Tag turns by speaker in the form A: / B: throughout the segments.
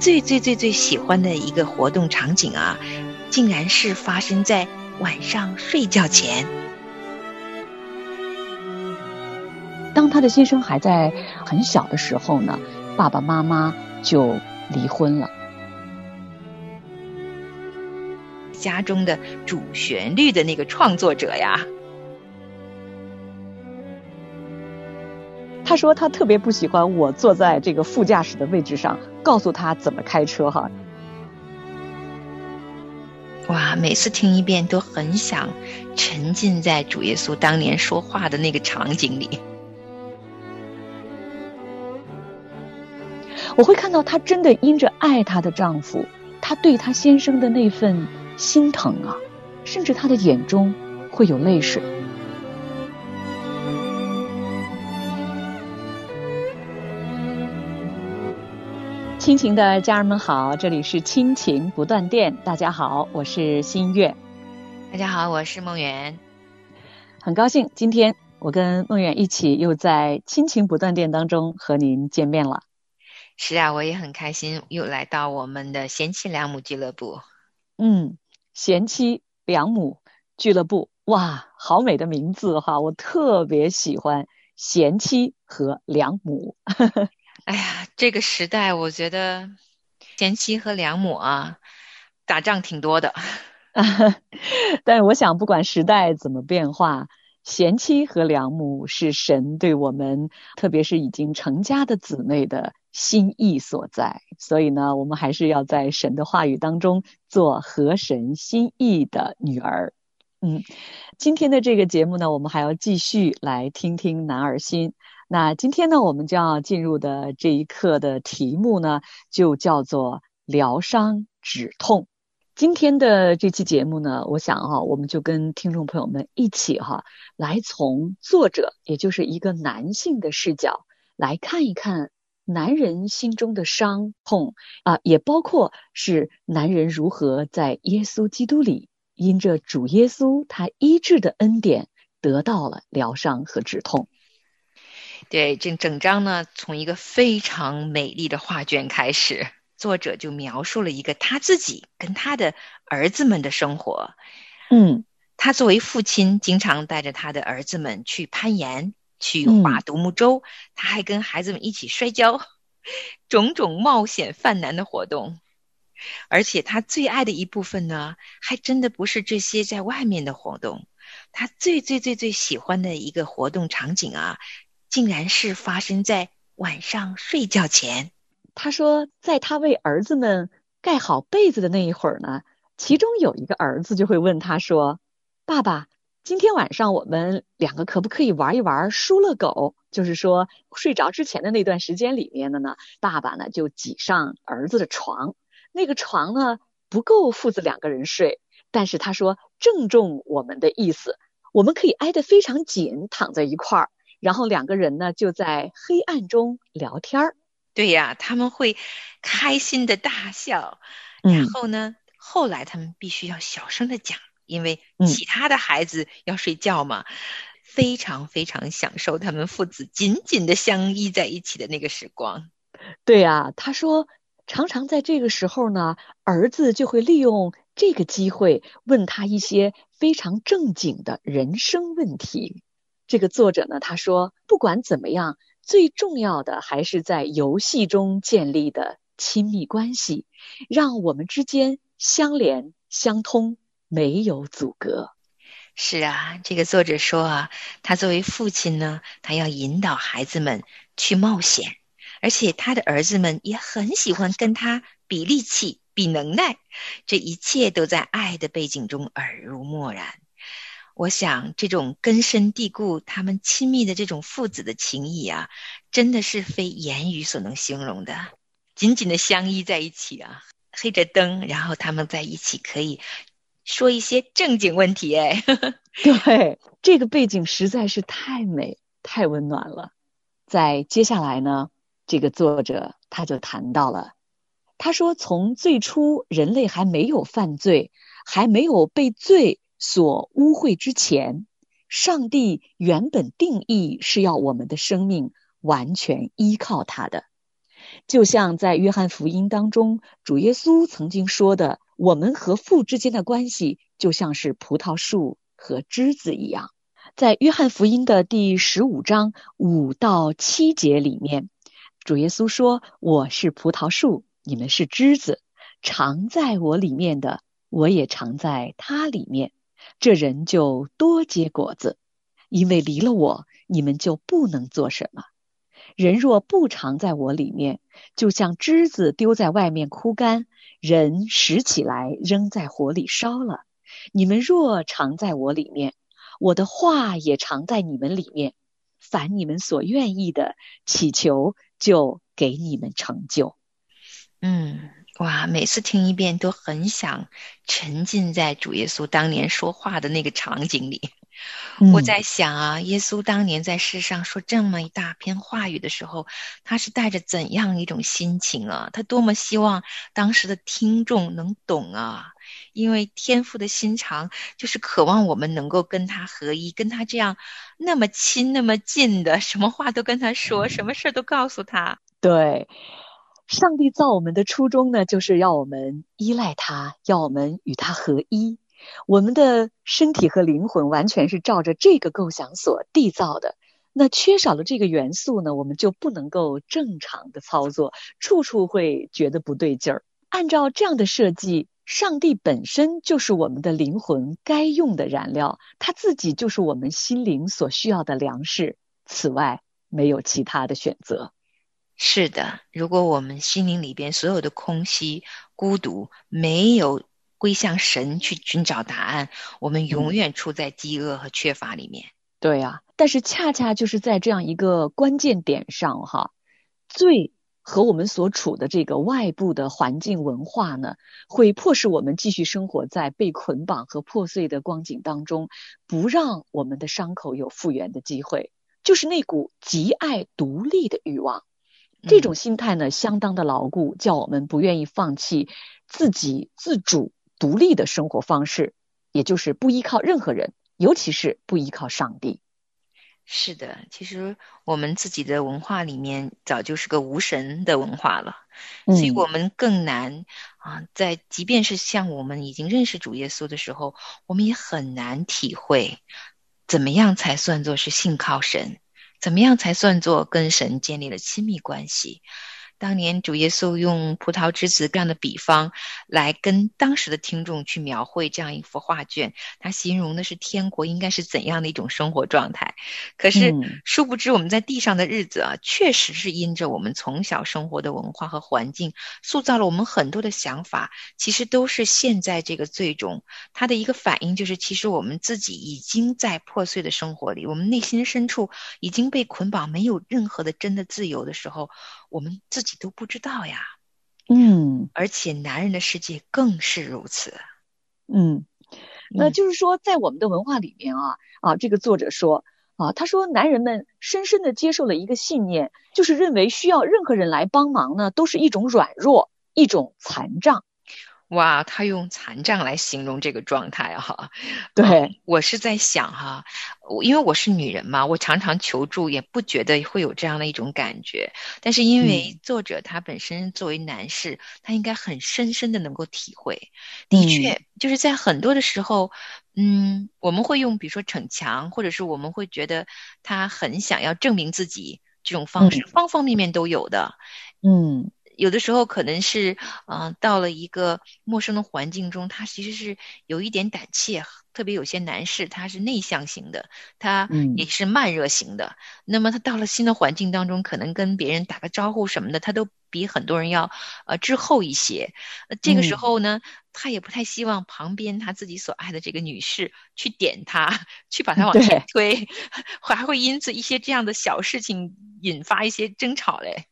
A: 最最最最喜欢的一个活动场景啊，竟然是发生在晚上睡觉前。
B: 当他的先生还在很小的时候呢，爸爸妈妈就离婚了。
A: 家中的主旋律的那个创作者呀。
B: 他说他特别不喜欢我坐在这个副驾驶的位置上，告诉他怎么开车哈。
A: 哇，每次听一遍都很想沉浸在主耶稣当年说话的那个场景里。
B: 我会看到她真的因着爱她的丈夫，她对她先生的那份心疼啊，甚至她的眼中会有泪水。亲情的家人们好，这里是亲情不断电。大家好，我是新月。
A: 大家好，我是梦圆。
B: 很高兴今天我跟梦圆一起又在亲情不断电当中和您见面了。
A: 是啊，我也很开心又来到我们的贤妻良母俱乐部。
B: 嗯，贤妻良母俱乐部，哇，好美的名字哈！我特别喜欢贤妻和良母。
A: 哎呀，这个时代，我觉得贤妻和良母啊，打仗挺多的。
B: 但是我想，不管时代怎么变化，贤妻和良母是神对我们，特别是已经成家的姊妹的心意所在。所以呢，我们还是要在神的话语当中做合神心意的女儿。嗯，今天的这个节目呢，我们还要继续来听听男儿心。那今天呢，我们将要进入的这一课的题目呢，就叫做疗伤止痛。今天的这期节目呢，我想哈，我们就跟听众朋友们一起哈，来从作者，也就是一个男性的视角来看一看男人心中的伤痛啊，也包括是男人如何在耶稣基督里，因着主耶稣他医治的恩典，得到了疗伤和止痛。
A: 对，这整章呢，从一个非常美丽的画卷开始，作者就描述了一个他自己跟他的儿子们的生活。
B: 嗯，
A: 他作为父亲，经常带着他的儿子们去攀岩、去划独木舟，他还跟孩子们一起摔跤，种种冒险犯难的活动。而且他最爱的一部分呢，还真的不是这些在外面的活动，他最最最最喜欢的一个活动场景啊。竟然是发生在晚上睡觉前。
B: 他说，在他为儿子们盖好被子的那一会儿呢，其中有一个儿子就会问他说：“爸爸，今天晚上我们两个可不可以玩一玩输了狗？就是说，睡着之前的那段时间里面的呢，爸爸呢就挤上儿子的床，那个床呢不够父子两个人睡，但是他说正中我们的意思，我们可以挨得非常紧，躺在一块儿。”然后两个人呢就在黑暗中聊天儿，
A: 对呀，他们会开心的大笑。然后呢，后来他们必须要小声的讲，因为其他的孩子要睡觉嘛。非常非常享受他们父子紧紧的相依在一起的那个时光。
B: 对呀，他说常常在这个时候呢，儿子就会利用这个机会问他一些非常正经的人生问题。这个作者呢，他说，不管怎么样，最重要的还是在游戏中建立的亲密关系，让我们之间相连相通，没有阻隔。
A: 是啊，这个作者说啊，他作为父亲呢，他要引导孩子们去冒险，而且他的儿子们也很喜欢跟他比力气、比能耐，这一切都在爱的背景中耳濡目染。我想，这种根深蒂固、他们亲密的这种父子的情谊啊，真的是非言语所能形容的。紧紧的相依在一起啊，黑着灯，然后他们在一起可以说一些正经问题。哎，
B: 对，这个背景实在是太美、太温暖了。在接下来呢，这个作者他就谈到了，他说，从最初人类还没有犯罪，还没有被罪。所污秽之前，上帝原本定义是要我们的生命完全依靠他的。就像在约翰福音当中，主耶稣曾经说的：“我们和父之间的关系，就像是葡萄树和枝子一样。”在约翰福音的第十五章五到七节里面，主耶稣说：“我是葡萄树，你们是枝子，常在我里面的，我也常在他里面。这人就多结果子，因为离了我，你们就不能做什么。”人若不常在我里面，就像枝子丢在外面枯干，人拾起来扔在火里烧了。你们若常在我里面，我的话也常在你们里面，凡你们所愿意的，祈求就给你们成就。
A: 嗯，哇，每次听一遍都很想沉浸在主耶稣当年说话的那个场景里。我在想啊，耶稣当年在世上说这么一大篇话语的时候，他是带着怎样一种心情啊？他多么希望当时的听众能懂啊！因为天父的心肠就是渴望我们能够跟他合一，跟他这样那么亲、那么近的，什么话都跟他说，什么事都告诉他。
B: 对，上帝造我们的初衷呢，就是要我们依赖他，要我们与他合一。我们的身体和灵魂完全是照着这个构想所缔造的。那缺少了这个元素呢，我们就不能够正常的操作，处处会觉得不对劲儿。按照这样的设计，上帝本身就是我们的灵魂该用的燃料，他自己就是我们心灵所需要的粮食。此外，没有其他的选择。
A: 是的，如果我们心灵里边所有的空虚、孤独没有。归向神去寻找答案，我们永远处在饥饿和缺乏里面。
B: 对呀，但是恰恰就是在这样一个关键点上，哈，最和我们所处的这个外部的环境文化呢，会迫使我们继续生活在被捆绑和破碎的光景当中，不让我们的伤口有复原的机会。就是那股极爱独立的欲望，这种心态呢，相当的牢固，叫我们不愿意放弃自己自主。独立的生活方式，也就是不依靠任何人，尤其是不依靠上帝。
A: 是的，其实我们自己的文化里面早就是个无神的文化了，所以我们更难啊，在即便是像我们已经认识主耶稣的时候，我们也很难体会怎么样才算作是信靠神，怎么样才算作跟神建立了亲密关系。当年主耶稣用葡萄之子这样的比方来跟当时的听众去描绘这样一幅画卷，他形容的是天国应该是怎样的一种生活状态。可是殊不知我们在地上的日子啊，确实是因着我们从小生活的文化和环境，塑造了我们很多的想法，其实都是现在这个最终它的一个反应，就是其实我们自己已经在破碎的生活里，我们内心深处已经被捆绑，没有任何的真的自由的时候。我们自己都不知道呀，
B: 嗯，
A: 而且男人的世界更是如此，
B: 嗯，那就是说，在我们的文化里面啊啊，这个作者说啊，他说男人们深深的接受了一个信念，就是认为需要任何人来帮忙呢，都是一种软弱，一种残障。
A: 哇，他用残障来形容这个状态哈，
B: 对
A: 我是在想哈，我因为我是女人嘛，我常常求助，也不觉得会有这样的一种感觉。但是因为作者他本身作为男士，他应该很深深的能够体会。的确，就是在很多的时候，嗯，我们会用比如说逞强，或者是我们会觉得他很想要证明自己这种方式，方方面面都有的，
B: 嗯。
A: 有的时候可能是，嗯，到了一个陌生的环境中，他其实是有一点胆怯，特别有些男士他是内向型的，他也是慢热型的。那么他到了新的环境当中，可能跟别人打个招呼什么的，他都比很多人要呃滞后一些。这个时候呢，他也不太希望旁边他自己所爱的这个女士去点他，去把他往前推，还会因此一些这样的小事情引发一些争吵嘞。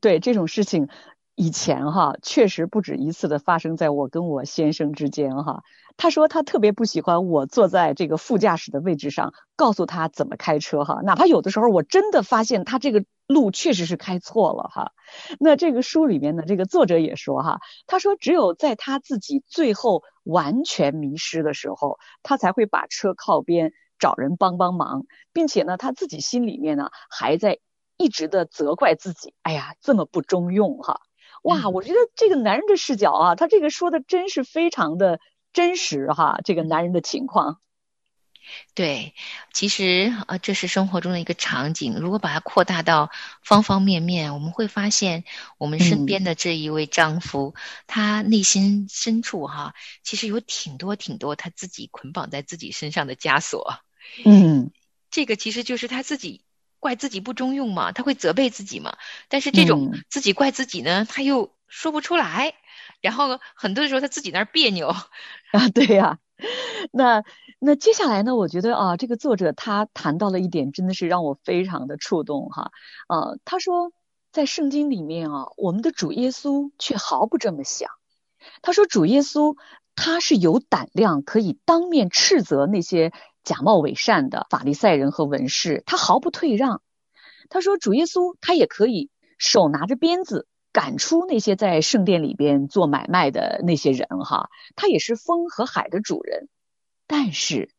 B: 对这种事情，以前哈确实不止一次的发生在我跟我先生之间哈。他说他特别不喜欢我坐在这个副驾驶的位置上，告诉他怎么开车哈。哪怕有的时候我真的发现他这个路确实是开错了哈。那这个书里面呢，这个作者也说哈，他说只有在他自己最后完全迷失的时候，他才会把车靠边找人帮帮忙，并且呢他自己心里面呢还在。一直的责怪自己，哎呀，这么不中用哈。哇，我觉得这个男人的视角啊，他这个说的真是非常的真实哈，这个男人的情况。
A: 对，其实啊，这是生活中的一个场景。如果把它扩大到方方面面，我们会发现，我们身边的这一位丈夫，他内心深处哈，其实有挺多挺多他自己捆绑在自己身上的枷锁。
B: 嗯，
A: 这个其实就是他自己。怪自己不中用嘛，他会责备自己嘛。但是这种自己怪自己呢，他又说不出来。然后很多的时候他自己那儿别扭
B: 啊，对呀。那那接下来呢？我觉得啊，这个作者他谈到了一点，真的是让我非常的触动哈。呃，他说在圣经里面啊，我们的主耶稣却毫不这么想。他说主耶稣他是有胆量可以当面斥责那些。假冒伪善的法利赛人和文士，他毫不退让。他说：“主耶稣，他也可以手拿着鞭子赶出那些在圣殿里边做买卖的那些人，哈，他也是风和海的主人。但是，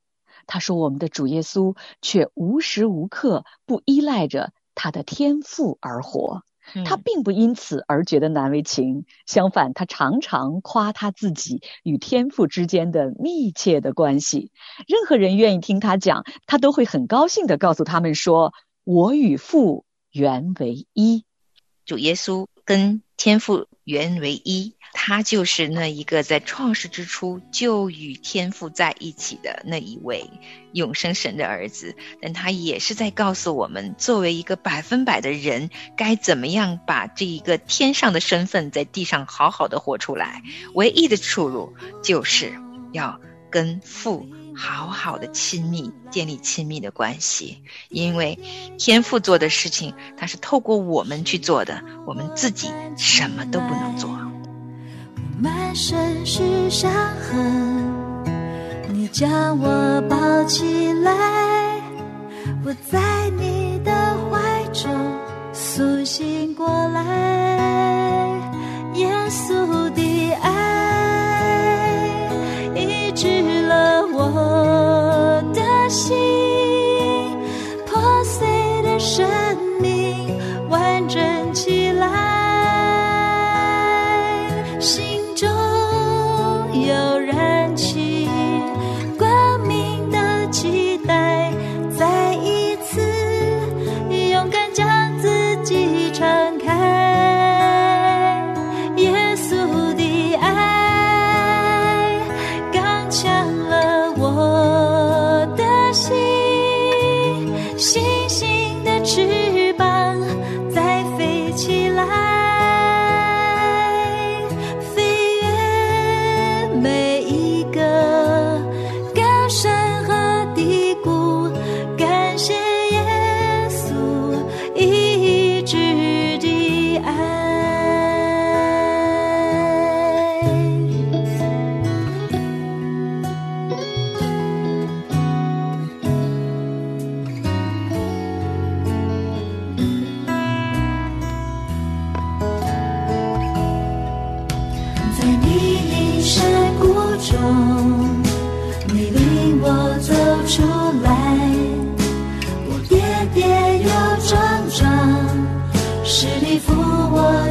B: 他说我们的主耶稣却无时无刻不依赖着他的天赋而活。”他并不因此而觉得难为情，相反，他常常夸他自己与天赋之间的密切的关系。任何人愿意听他讲，他都会很高兴的告诉他们说：“我与父原为一。”
A: 主耶稣跟天赋原为一。他就是那一个在创世之初就与天赋在一起的那一位永生神的儿子，但他也是在告诉我们，作为一个百分百的人，该怎么样把这一个天上的身份在地上好好的活出来。唯一的出路就是要跟父。好好的亲密，建立亲密的关系，因为天父做的事情，他是透过我们去做的，我们自己什么都不能做。
C: 满身是伤痕，你将我抱起来，我在你的怀中苏醒过来，心，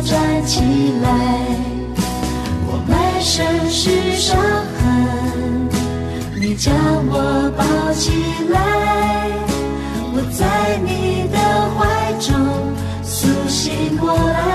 C: 站起来我满身是伤痕你将我抱起来我在你的怀中苏醒过来。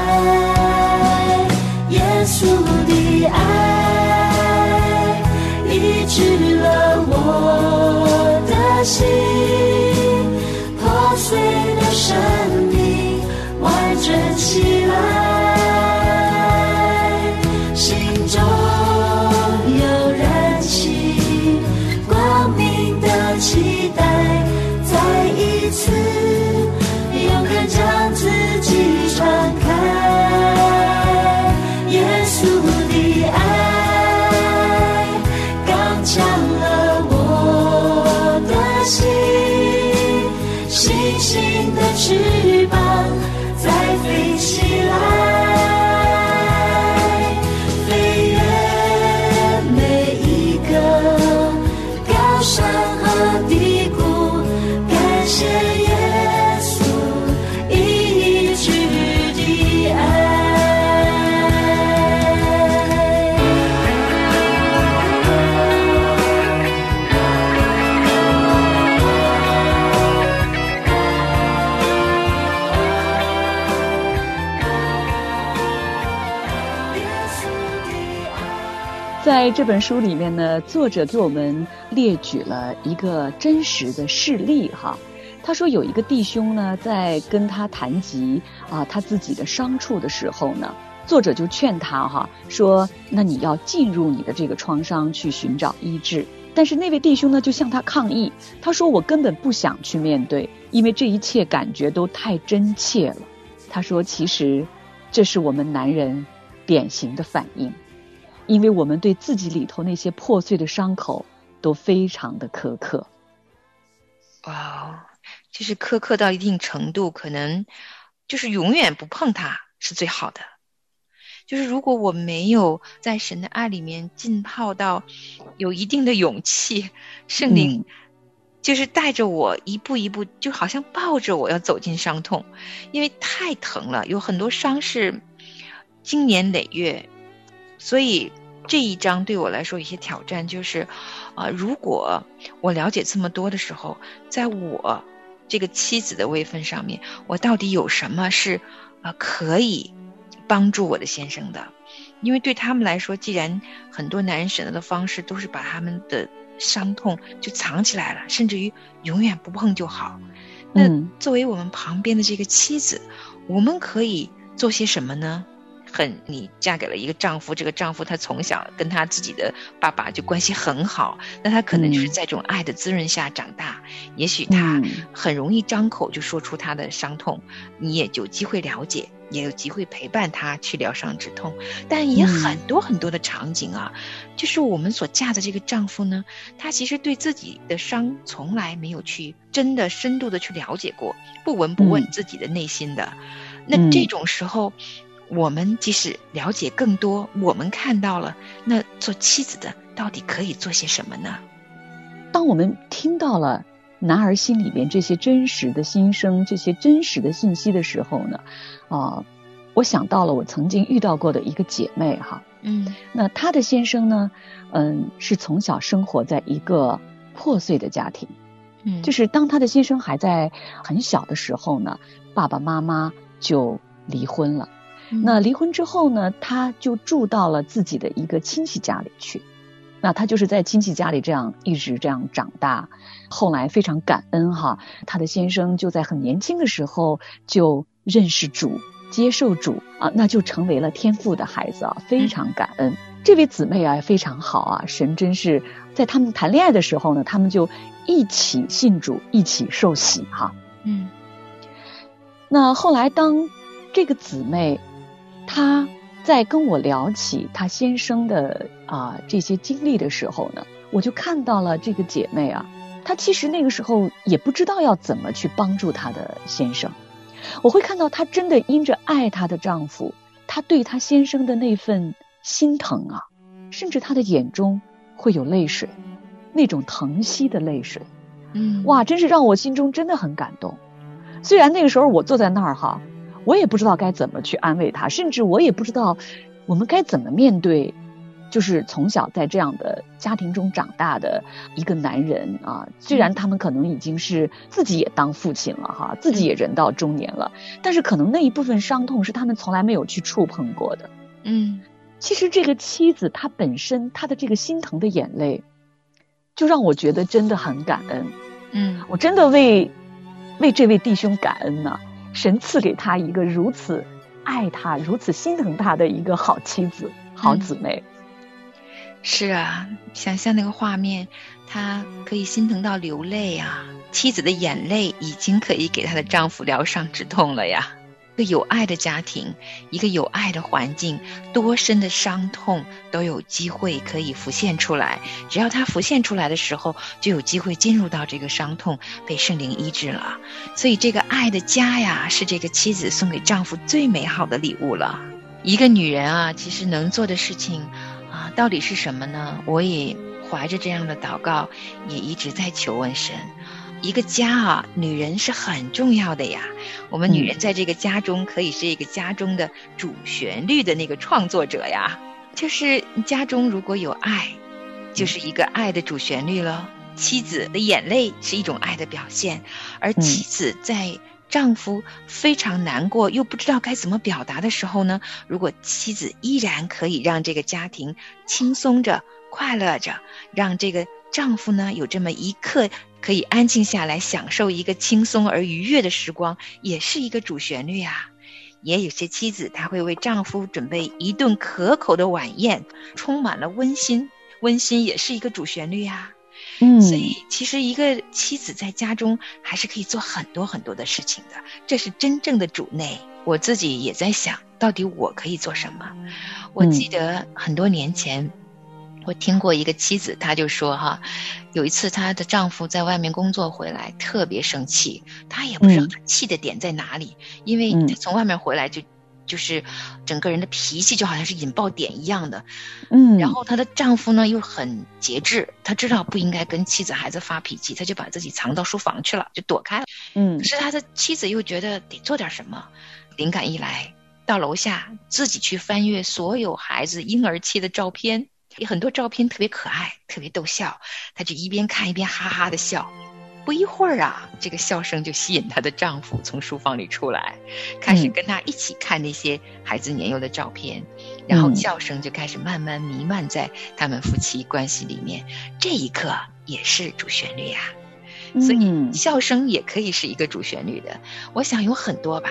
B: 在这本书里面呢，作者给我们列举了一个真实的事例哈。他说有一个弟兄呢，在跟他谈及啊他自己的伤处的时候呢，作者就劝他哈说：“那你要进入你的这个创伤去寻找医治。”但是那位弟兄呢，就向他抗议，他说：“我根本不想去面对，因为这一切感觉都太真切了。”他说：“其实这是我们男人典型的反应，因为我们对自己里头那些破碎的伤口都非常的苛刻。”
A: 哇。就是苛刻到一定程度，可能就是永远不碰它是最好的。就是如果我没有在神的爱里面浸泡到有一定的勇气，圣灵就是带着我一步一步，就好像抱着我要走进伤痛，因为太疼了，有很多伤是经年累月，所以这一章对我来说有些挑战，就是啊，如果我了解这么多的时候，在我。这个妻子的位分上面，我到底有什么是啊可以帮助我的先生的？因为对他们来说，既然很多男人选择的方式都是把他们的伤痛就藏起来了，甚至于永远不碰就好。那作为我们旁边的这个妻子，我们可以做些什么呢？很，你嫁给了一个丈夫，这个丈夫他从小跟他自己的爸爸就关系很好，那他可能就是在这种爱的滋润下长大，也许他很容易张口就说出他的伤痛，你也有机会了解，也有机会陪伴他去疗伤止痛。但也很多很多的场景啊，就是我们所嫁的这个丈夫呢，他其实对自己的伤从来没有去真的深度的去了解过，不闻不问自己的内心的，那这种时候。我们即使了解更多，我们看到了，那做妻子的到底可以做些什么呢？
B: 当我们听到了男儿心里边这些真实的心声、这些真实的信息的时候呢，啊，我想到了我曾经遇到过的一个姐妹哈，
A: 嗯，
B: 那她的先生呢，嗯，是从小生活在一个破碎的家庭，
A: 嗯，
B: 就是当她的先生还在很小的时候呢，爸爸妈妈就离婚了。那离婚之后呢，他就住到了自己的一个亲戚家里去。那他就是在亲戚家里这样一直这样长大。后来非常感恩哈，他的先生就在很年轻的时候就认识主、接受主啊，那就成为了天父的孩子啊，非常感恩。这位姊妹啊非常好啊，神真是在他们谈恋爱的时候呢，他们就一起信主，一起受洗哈。
A: 嗯。
B: 那后来当这个姊妹。他在跟我聊起她先生的啊这些经历的时候呢，我就看到了这个姐妹啊，她其实那个时候也不知道要怎么去帮助她的先生。我会看到她真的因着爱她的丈夫，她对她先生的那份心疼啊，甚至她的眼中会有泪水，那种疼惜的泪水，
A: 嗯，
B: 哇，真是让我心中真的很感动。虽然那个时候我坐在那儿哈。我也不知道该怎么去安慰他，甚至我也不知道我们该怎么面对，就是从小在这样的家庭中长大的一个男人啊。虽然他们可能已经是自己也当父亲了哈，自己也人到中年了，但是可能那一部分伤痛是他们从来没有去触碰过的。
A: 嗯，
B: 其实这个妻子她本身她的这个心疼的眼泪，就让我觉得真的很感恩。
A: 嗯，
B: 我真的为为这位弟兄感恩呢。神赐给他一个如此爱他、如此心疼他的一个好妻子、好姊妹。
A: 是啊，想象那个画面，他可以心疼到流泪啊！妻子的眼泪已经可以给她的丈夫疗伤止痛了呀。一个有爱的家庭，一个有爱的环境，多深的伤痛都有机会可以浮现出来。只要它浮现出来的时候，就有机会进入到这个伤痛，被圣灵医治了。所以，这个爱的家呀，是这个妻子送给丈夫最美好的礼物了。一个女人啊，其实能做的事情啊，到底是什么呢？我也怀着这样的祷告，也一直在求问神。一个家啊，女人是很重要的呀。我们女人在这个家中可以是一个家中的主旋律的那个创作者呀。就是家中如果有爱，就是一个爱的主旋律了。妻子的眼泪是一种爱的表现，而妻子在丈夫非常难过又不知道该怎么表达的时候呢，如果妻子依然可以让这个家庭轻松着、快乐着，让这个丈夫呢有这么一刻可以安静下来，享受一个轻松而愉悦的时光，也是一个主旋律啊。也有些妻子，她会为丈夫准备一顿可口的晚宴，充满了温馨，温馨也是一个主旋律啊。
B: 嗯，
A: 所以其实一个妻子在家中还是可以做很多很多的事情的，这是真正的主内。我自己也在想，到底我可以做什么？我记得很多年前。我听过一个妻子，她就说哈，有一次她的丈夫在外面工作回来，特别生气，她也不知道他气的点在哪里，因为他从外面回来就就是整个人的脾气就好像是引爆点一样的，
B: 嗯，
A: 然后她的丈夫呢又很节制，他知道不应该跟妻子孩子发脾气，他就把自己藏到书房去了，就躲开了，
B: 嗯，
A: 可是他的妻子又觉得得做点什么，灵感一来到楼下自己去翻阅所有孩子婴儿期的照片。有很多照片特别可爱，特别逗笑，她就一边看一边哈哈的笑。不一会儿啊，这个笑声就吸引她的丈夫从书房里出来，开始跟她一起看那些孩子年幼的照片，然后笑声就开始慢慢弥漫在他们夫妻关系里面。这一刻也是主旋律呀，所以笑声也可以是一个主旋律的。我想有很多吧。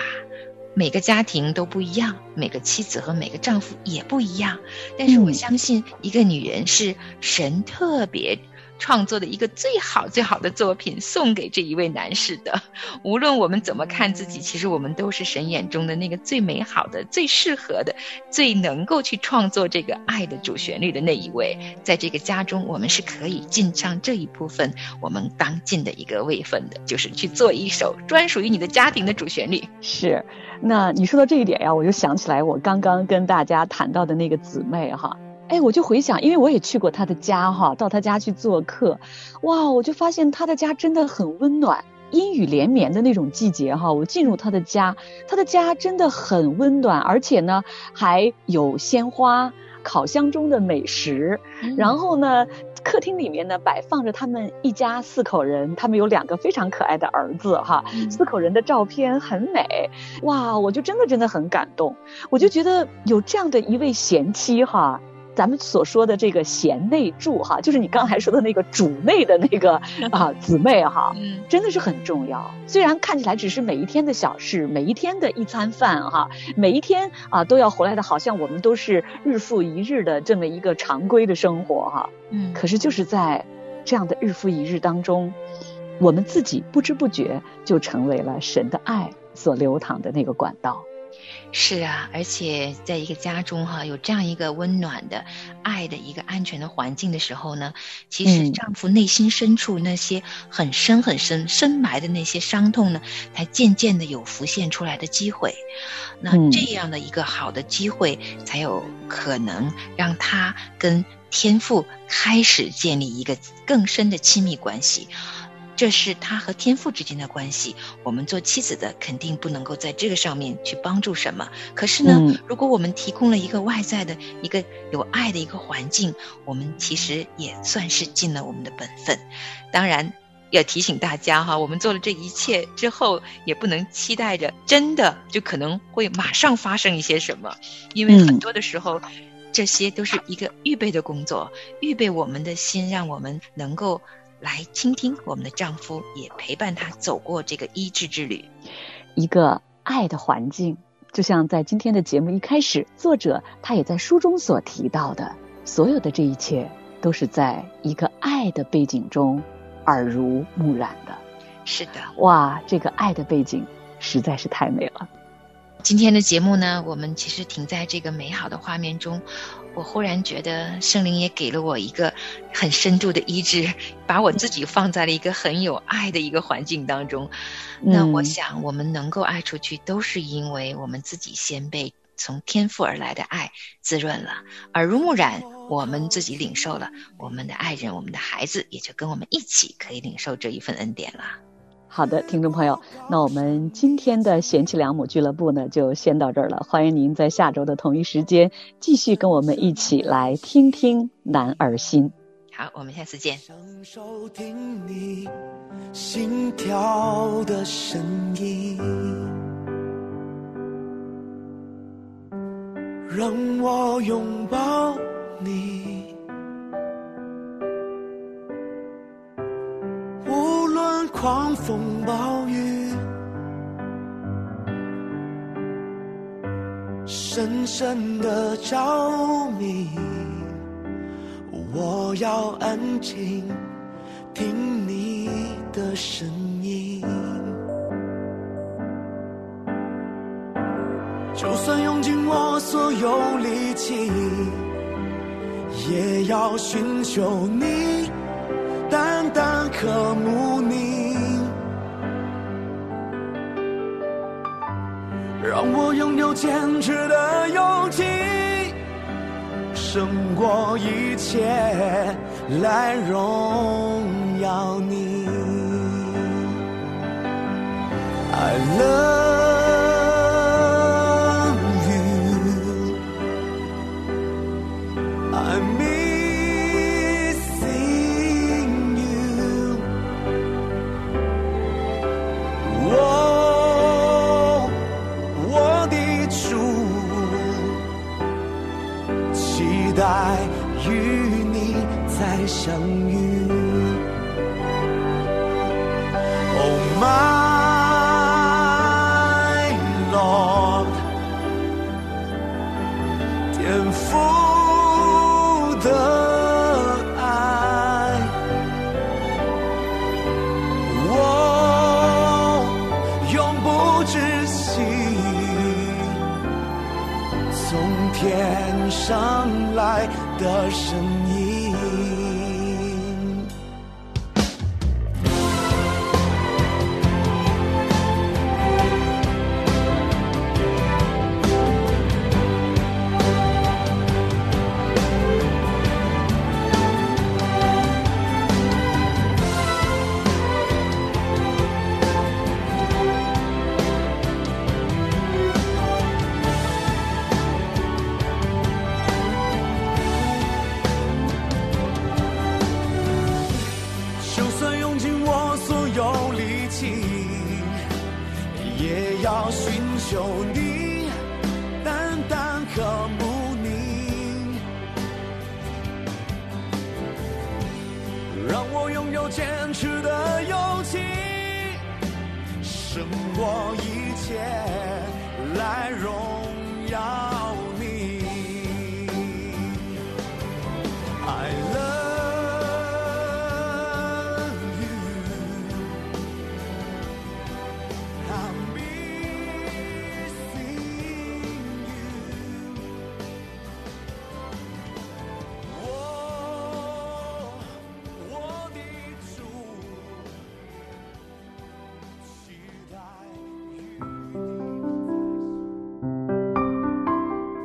A: 每个家庭都不一样，每个妻子和每个丈夫也不一样。但是我相信，一个女人是神特别。创作的一个最好最好的作品送给这一位男士的。无论我们怎么看自己，其实我们都是神眼中的那个最美好的、最适合的、最能够去创作这个爱的主旋律的那一位。在这个家中，我们是可以尽上这一部分我们当尽的一个位分的，就是去做一首专属于你的家庭的主旋律。
B: 是，那你说到这一点呀，我就想起来我刚刚跟大家谈到的那个姊妹哈。哎，我就回想，因为我也去过他的家哈，到他家去做客，哇，我就发现他的家真的很温暖，阴雨连绵的那种季节哈，我进入他的家，他的家真的很温暖，而且呢还有鲜花，烤箱中的美食，然后呢，客厅里面呢摆放着他们一家四口人，他们有两个非常可爱的儿子哈，四口人的照片很美，哇，我就真的真的很感动，我就觉得有这样的一位贤妻哈。咱们所说的这个贤内助哈，就是你刚才说的那个主内的那个 啊姊妹哈，真的是很重要。虽然看起来只是每一天的小事，每一天的一餐饭哈，每一天啊都要回来的，好像我们都是日复一日的这么一个常规的生活哈。
A: 嗯，
B: 可是就是在这样的日复一日当中，我们自己不知不觉就成为了神的爱所流淌的那个管道。
A: 是啊，而且在一个家中哈，有这样一个温暖的、爱的一个安全的环境的时候呢，其实丈夫内心深处那些很深很深深埋的那些伤痛呢，才渐渐的有浮现出来的机会。那这样的一个好的机会，才有可能让他跟天父开始建立一个更深的亲密关系。这是他和天父之间的关系。我们做妻子的肯定不能够在这个上面去帮助什么。可是呢，如果我们提供了一个外在的一个有爱的一个环境，我们其实也算是尽了我们的本分。当然，要提醒大家哈，我们做了这一切之后，也不能期待着真的就可能会马上发生一些什么，因为很多的时候，这些都是一个预备的工作，预备我们的心，让我们能够。来倾听我们的丈夫，也陪伴他走过这个医治之旅。
B: 一个爱的环境，就像在今天的节目一开始，作者他也在书中所提到的，所有的这一切都是在一个爱的背景中耳濡目染的。
A: 是的，
B: 哇，这个爱的背景实在是太美了。
A: 今天的节目呢，我们其实停在这个美好的画面中。我忽然觉得圣灵也给了我一个很深度的医治，把我自己放在了一个很有爱的一个环境当中。那我想，我们能够爱出去，都是因为我们自己先被从天赋而来的爱滋润了，耳濡目染，我们自己领受了，我们的爱人、我们的孩子也就跟我们一起可以领受这一份恩典了。
B: 好的，听众朋友，那我们今天的贤妻良母俱乐部呢，就先到这儿了。欢迎您在下周的同一时间继续跟我们一起来听听男儿心。
A: 好，我们下次见。
D: 享受听你心跳的声音，让我拥抱你。狂风暴雨，深深的着迷。我要安静听你的声音，就算用尽我所有力气，也要寻求你，单单渴慕你，拥有坚持的勇气。胜过一切来荣耀你。I love 待与你再相遇。Oh my 的身